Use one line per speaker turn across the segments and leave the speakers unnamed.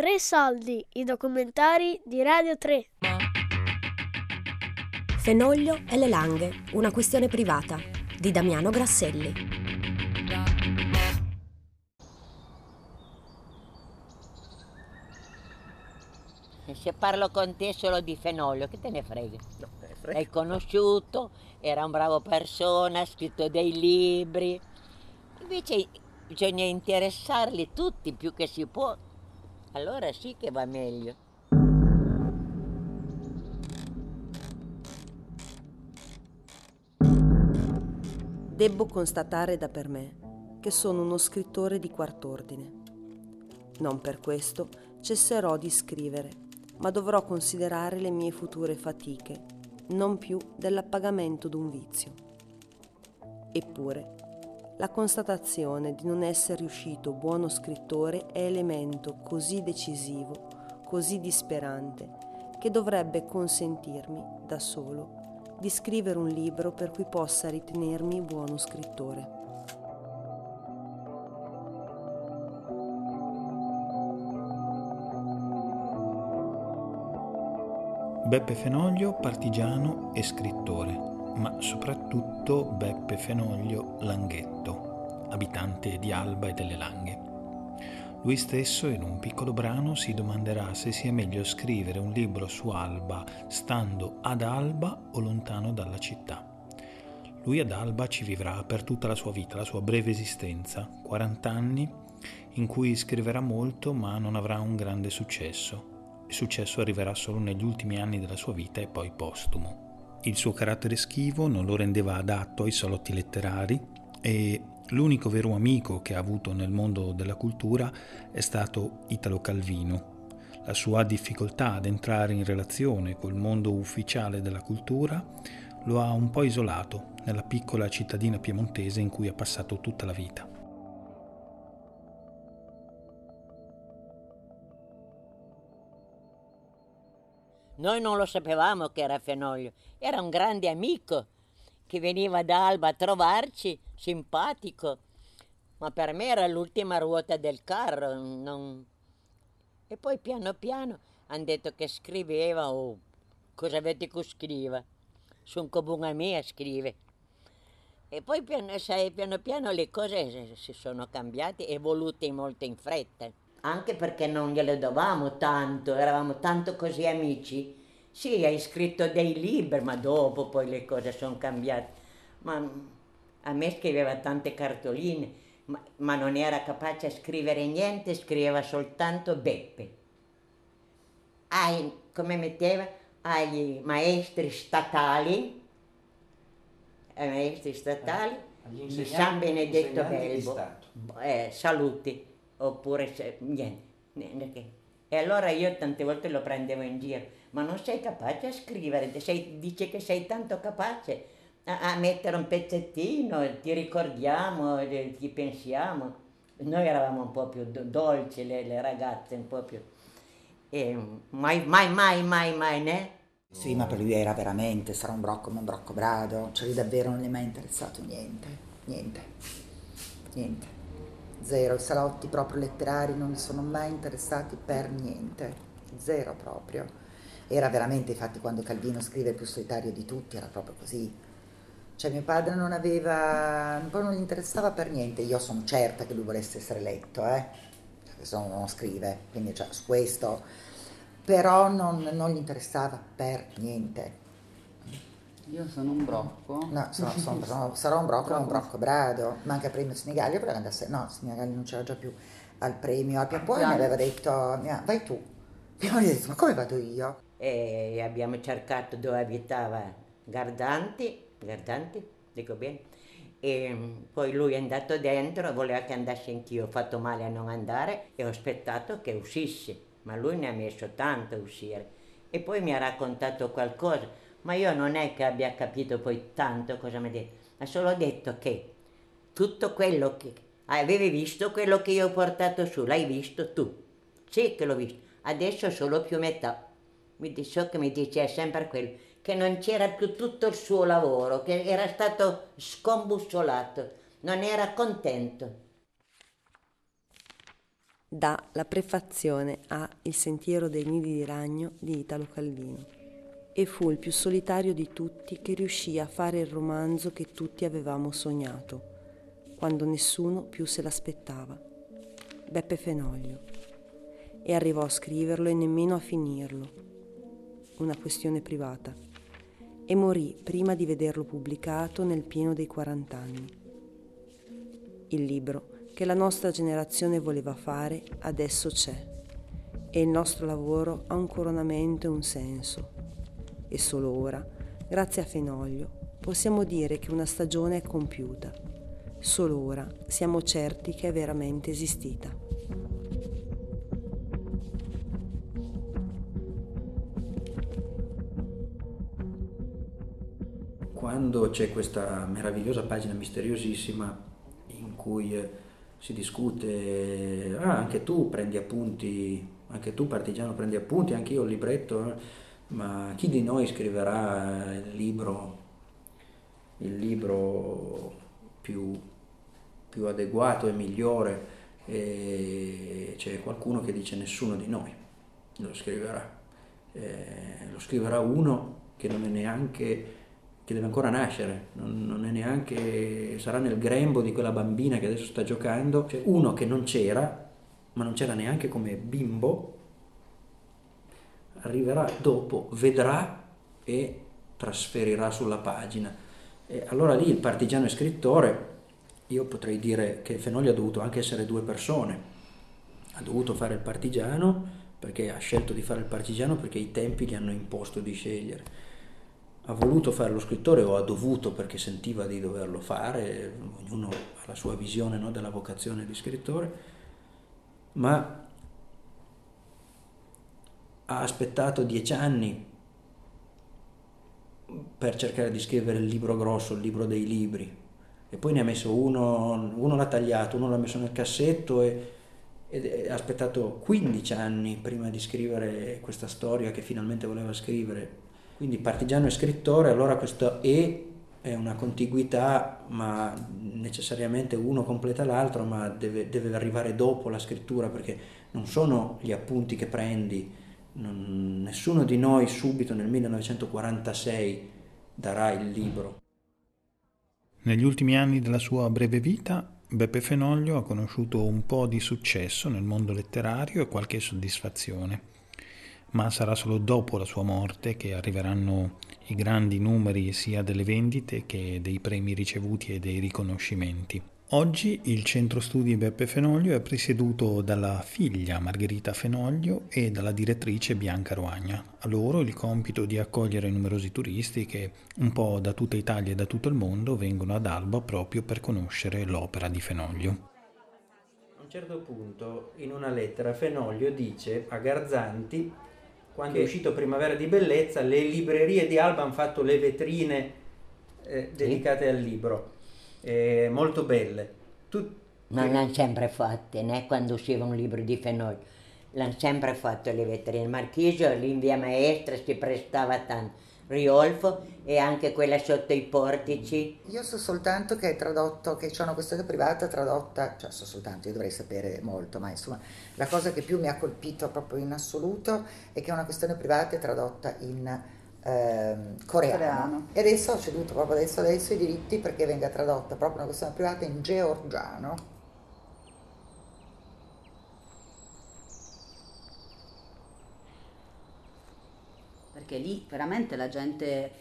Tre soldi, i documentari di Radio 3.
Fenoglio e le langhe, una questione privata di Damiano Grasselli.
Se parlo con te solo di Fenoglio, che te ne frega?
No, frega.
L'hai conosciuto, era un bravo persona, ha scritto dei libri. Invece bisogna interessarli tutti più che si può. Allora sì che va meglio.
Debbo constatare da per me che sono uno scrittore di quart'ordine. Non per questo cesserò di scrivere, ma dovrò considerare le mie future fatiche, non più dell'appagamento d'un vizio. Eppure, la constatazione di non essere riuscito buono scrittore è elemento così decisivo, così disperante, che dovrebbe consentirmi, da solo, di scrivere un libro per cui possa ritenermi buono scrittore.
Beppe Fenoglio, partigiano e scrittore, ma soprattutto Beppe Fenoglio Langhetto, abitante di Alba e delle Langhe. Lui stesso in un piccolo brano si domanderà se sia meglio scrivere un libro su Alba stando ad Alba o lontano dalla città. Lui ad Alba ci vivrà per tutta la sua vita, la sua breve esistenza, 40 anni in cui scriverà molto ma non avrà un grande successo. Il successo arriverà solo negli ultimi anni della sua vita e poi postumo. Il suo carattere schivo non lo rendeva adatto ai salotti letterari e L'unico vero amico che ha avuto nel mondo della cultura è stato Italo Calvino. La sua difficoltà ad entrare in relazione col mondo ufficiale della cultura lo ha un po' isolato nella piccola cittadina piemontese in cui ha passato tutta la vita.
Noi non lo sapevamo che era Fenoglio, era un grande amico che veniva da Alba a trovarci, simpatico, ma per me era l'ultima ruota del carro. Non... E poi piano piano hanno detto che scriveva, o oh, cosa avete che scriva? Sono come mia scrive. E poi piano, sai, piano piano le cose si sono cambiate, evolute molto in fretta. Anche perché non gliele davamo tanto, eravamo tanto così amici. Sì, hai scritto dei libri, ma dopo poi le cose sono cambiate. Ma a me scriveva tante cartoline, ma, ma non era capace a scrivere niente, scriveva soltanto Beppe. Ai, come metteva, agli maestri statali, ai maestri statali di San Benedetto Belbo, eh, saluti, oppure niente, niente. E allora io tante volte lo prendevo in giro ma non sei capace a scrivere, sei, dice che sei tanto capace a, a, mettere un pezzettino, ti ricordiamo, ti pensiamo. Noi eravamo un po' più dolci, le, le ragazze, un po' più... E mai, mai, mai, mai, mai, né?
Sì, ma per lui era veramente, sarà un brocco, ma un brocco brado, cioè lui davvero non gli è mai interessato niente, niente, niente. Zero, i salotti proprio letterari non gli sono mai interessati per niente, zero proprio era veramente, infatti quando Calvino scrive il più solitario di tutti, era proprio così. Cioè mio padre non aveva, poi non gli interessava per niente, io sono certa che lui volesse essere letto, eh? se no non scrive, quindi cioè, su questo, però non, non gli interessava per niente.
Io sono un brocco.
No, sono, sono, sono, sarò un brocco, ma un brocco brado. Manca il premio Sinigalli, però andasse, no, Sinigalli non c'era già più al premio. Al Pian mi aveva detto, vai tu. Io gli ho detto, ma come vado io?
e abbiamo cercato dove abitava Gardanti, Gardanti, dico bene, e poi lui è andato dentro, voleva che andassi anch'io, ho fatto male a non andare e ho aspettato che uscisse, ma lui ne ha messo tanto a uscire. E poi mi ha raccontato qualcosa, ma io non è che abbia capito poi tanto cosa mi ha detto, ha solo detto che tutto quello che avevi visto, quello che io ho portato su, l'hai visto tu? Sì che l'ho visto, adesso solo più metà mi dice, che mi dice sempre quello, che non c'era più tutto il suo lavoro, che era stato scombussolato, non era contento.
dà la prefazione a Il sentiero dei nidi di ragno di Italo Calvino e fu il più solitario di tutti che riuscì a fare il romanzo che tutti avevamo sognato, quando nessuno più se l'aspettava. Beppe Fenoglio. E arrivò a scriverlo e nemmeno a finirlo. Una questione privata. E morì prima di vederlo pubblicato nel pieno dei 40 anni. Il libro che la nostra generazione voleva fare adesso c'è e il nostro lavoro ha un coronamento e un senso e solo ora, grazie a Fenoglio, possiamo dire che una stagione è compiuta. Solo ora siamo certi che è veramente esistita.
Quando c'è questa meravigliosa pagina misteriosissima in cui eh, si discute, ah, anche tu prendi appunti, anche tu partigiano prendi appunti, anche io il libretto, eh, ma chi di noi scriverà il libro, il libro più, più adeguato e migliore? E c'è qualcuno che dice nessuno di noi lo scriverà. Eh, lo scriverà uno che non è neanche che deve ancora nascere, non, non, è neanche, sarà nel grembo di quella bambina che adesso sta giocando, c'è uno che non c'era, ma non c'era neanche come bimbo, arriverà dopo, vedrà e trasferirà sulla pagina. E allora lì il partigiano e scrittore, io potrei dire che Fenoglio ha dovuto anche essere due persone, ha dovuto fare il partigiano perché ha scelto di fare il partigiano perché i tempi gli hanno imposto di scegliere. Ha voluto fare lo scrittore o ha dovuto perché sentiva di doverlo fare, ognuno ha la sua visione no, della vocazione di scrittore, ma ha aspettato dieci anni per cercare di scrivere il libro grosso, il libro dei libri, e poi ne ha messo uno, uno l'ha tagliato, uno l'ha messo nel cassetto e, e ha aspettato 15 anni prima di scrivere questa storia che finalmente voleva scrivere. Quindi partigiano e scrittore, allora questo E è una contiguità, ma necessariamente uno completa l'altro, ma deve, deve arrivare dopo la scrittura perché non sono gli appunti che prendi, non, nessuno di noi subito nel 1946 darà il libro. Negli ultimi anni della sua breve vita, Beppe Fenoglio ha conosciuto un po' di successo nel mondo letterario e qualche soddisfazione, ma sarà solo dopo la sua morte che arriveranno i grandi numeri sia delle vendite che dei premi ricevuti e dei riconoscimenti. Oggi il centro studi Beppe Fenoglio è presieduto dalla figlia Margherita Fenoglio e dalla direttrice Bianca Roagna. A loro il compito di accogliere numerosi turisti che un po' da tutta Italia e da tutto il mondo vengono ad Alba proprio per conoscere l'opera di Fenoglio.
A un certo punto in una lettera Fenoglio dice a Garzanti quando che... è uscito Primavera di Bellezza le librerie di Alba hanno fatto le vetrine eh, dedicate sì. al libro eh, molto belle.
Tut- Ma l'hanno sempre fatte, né? quando usciva un libro di Fenoglio. L'hanno sempre fatto le vetrine. Marchisio lì in via Maestra si prestava tanto. Riolfo e anche quella sotto i portici.
Io so soltanto che è tradotto, che c'è una questione privata tradotta, cioè so soltanto, io dovrei sapere molto, ma insomma la cosa che più mi ha colpito proprio in assoluto è che una questione privata è tradotta in coreano. coreano. E adesso ho ceduto proprio adesso, adesso i diritti perché venga tradotta proprio una questione privata in georgiano.
Perché lì veramente la gente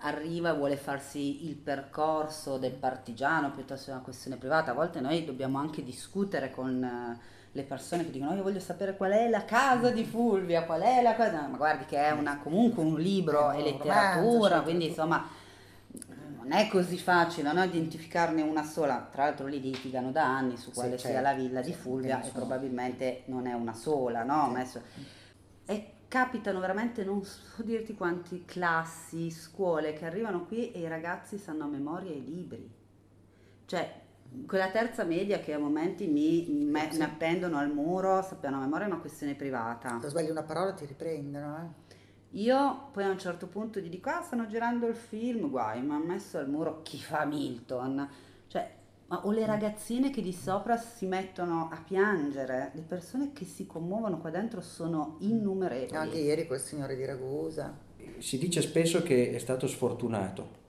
arriva e vuole farsi il percorso del partigiano piuttosto che una questione privata. A volte noi dobbiamo anche discutere con le persone che dicono io voglio sapere qual è la casa di Fulvia, qual è la casa, ma guardi che è una, comunque un libro e letteratura, quindi insomma non è così facile no? identificarne una sola, tra l'altro lì litigano da anni su quale sì, sia certo. la villa di Fulvia e probabilmente non è una sola, no? Messo... E capitano veramente non so dirti quanti classi, scuole che arrivano qui e i ragazzi sanno a memoria i libri. Cioè, quella terza media che a momenti mi, me, sì. mi appendono al muro, sappiano a memoria è una questione privata.
Se sbagli una parola ti riprendono, eh?
Io poi a un certo punto gli dico, ah stanno girando il film, guai, mi ha messo al muro chi fa Milton. Cioè, Ma, o le ragazzine che di sopra si mettono a piangere, le persone che si commuovono qua dentro sono innumerevoli.
Anche ieri quel signore di Ragusa.
Si dice spesso che è stato sfortunato.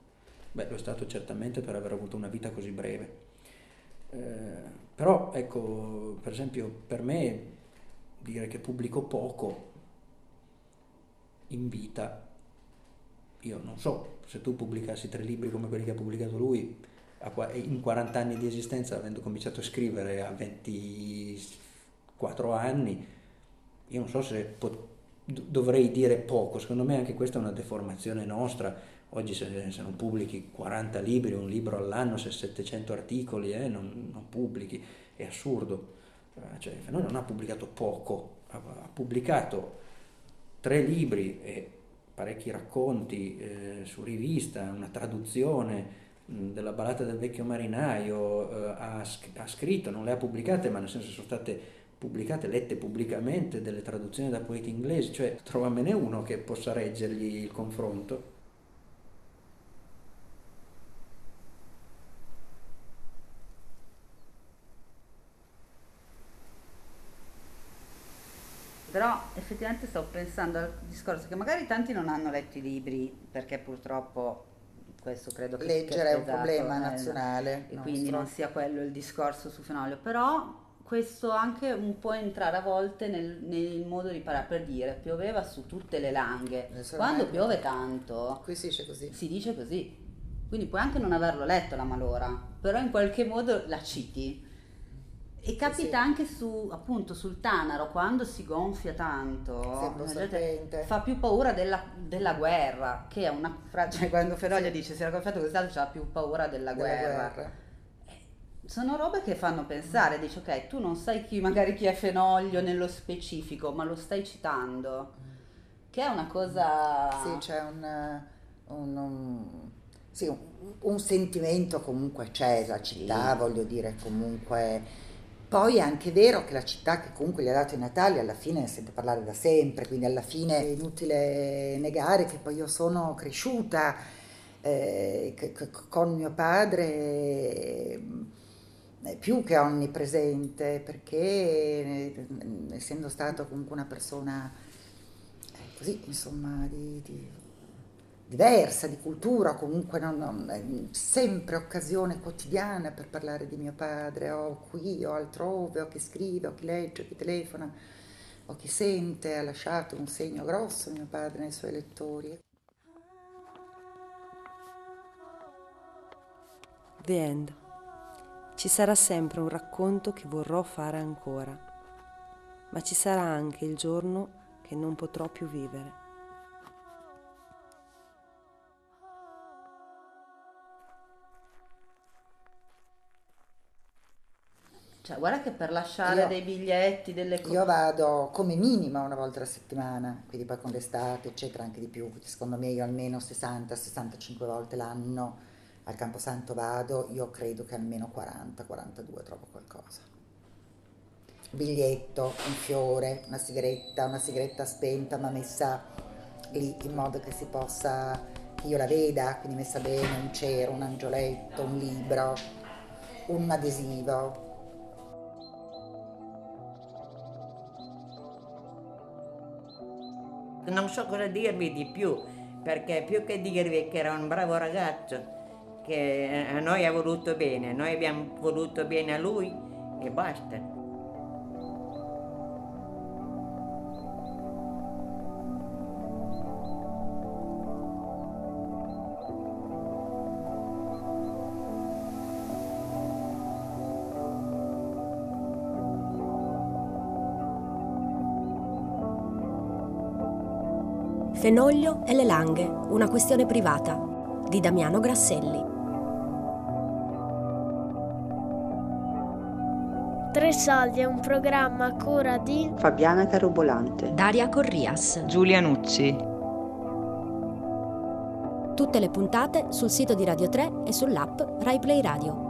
Beh, lo è stato certamente per aver avuto una vita così breve. Eh, però, ecco, per esempio, per me dire che pubblico poco in vita, io non so, se tu pubblicassi tre libri come quelli che ha pubblicato lui, in 40 anni di esistenza, avendo cominciato a scrivere a 24 anni, io non so se pot- dovrei dire poco, secondo me anche questa è una deformazione nostra, oggi se, se non pubblichi 40 libri, un libro all'anno, se 700 articoli, eh, non, non, pubblichi, è assurdo, eh, cioè, noi non ha pubblicato poco, ha, pubblicato tre libri e parecchi racconti eh, su rivista, una traduzione, della ballata del vecchio marinaio eh, ha, ha, scritto, non le ha pubblicate, ma nel senso sono state pubblicate, lette pubblicamente delle traduzioni da poeti inglesi, cioè trovamene uno che possa reggergli il confronto.
Però effettivamente sto pensando al discorso che magari tanti non hanno letto i libri perché purtroppo questo credo che
leggere è un problema eh, nazionale
e quindi non sia quello il discorso su Fenolio. Però questo anche un po' entrare a volte nel, nel modo di parlare per dire pioveva su tutte le langhe. Quando piove tanto
qui si dice così.
si dice così. Quindi puoi anche non averlo letto la malora però in qualche modo la citi e capita sì, anche su, appunto, sul Tanaro, quando si gonfia tanto, fa più paura della, della, guerra, che è una frase, cioè quando Feroglio sì. dice si era gonfiato così tanto, ha più paura della, della guerra. guerra. Eh, sono robe che fanno pensare, dici ok, tu non sai chi, magari chi è Fenoglio nello specifico, ma lo stai citando, che è una cosa...
Sì, c'è un, un, un, sì, un, un sentimento comunque c'è, la città, sì. voglio dire, comunque poi è anche vero che la città che comunque gli ha dato i Natali alla fine ne sente parlare da sempre, quindi alla fine è inutile negare che poi io sono cresciuta eh, con mio padre eh, più che onnipresente, perché eh, essendo stato comunque una persona eh, così, insomma, di, di diversa di cultura, comunque non, non, sempre occasione quotidiana per parlare di mio padre, o qui o altrove, o chi scrive, o chi legge, o chi telefona, o chi sente, ha lasciato un segno grosso mio padre nei suoi lettori.
The End. Ci sarà sempre un racconto che vorrò fare ancora, ma ci sarà anche il giorno che non potrò più vivere.
Cioè, guarda che per lasciare io, dei biglietti, delle cose.
Io vado come minimo una volta alla settimana, quindi poi con l'estate, eccetera, anche di più. Secondo me io almeno 60-65 volte l'anno al Camposanto vado, io credo che almeno 40-42 trovo qualcosa. Biglietto, un fiore, una sigaretta, una sigaretta spenta ma messa lì in modo che si possa, che io la veda, quindi messa bene, un cero, un angioletto, un libro, un adesivo,
non so cosa dirvi di più, perché più che dirvi che era un bravo ragazzo, che a noi ha voluto bene, noi abbiamo voluto bene a lui e basta.
Fenoglio e le langhe, una questione privata, di Damiano Grasselli.
Tre Soldi è un programma a cura di
Fabiana Carobolante,
Daria Corrias,
Giulia Nucci.
Tutte le puntate sul sito di Radio 3 e sull'app RaiPlay Radio.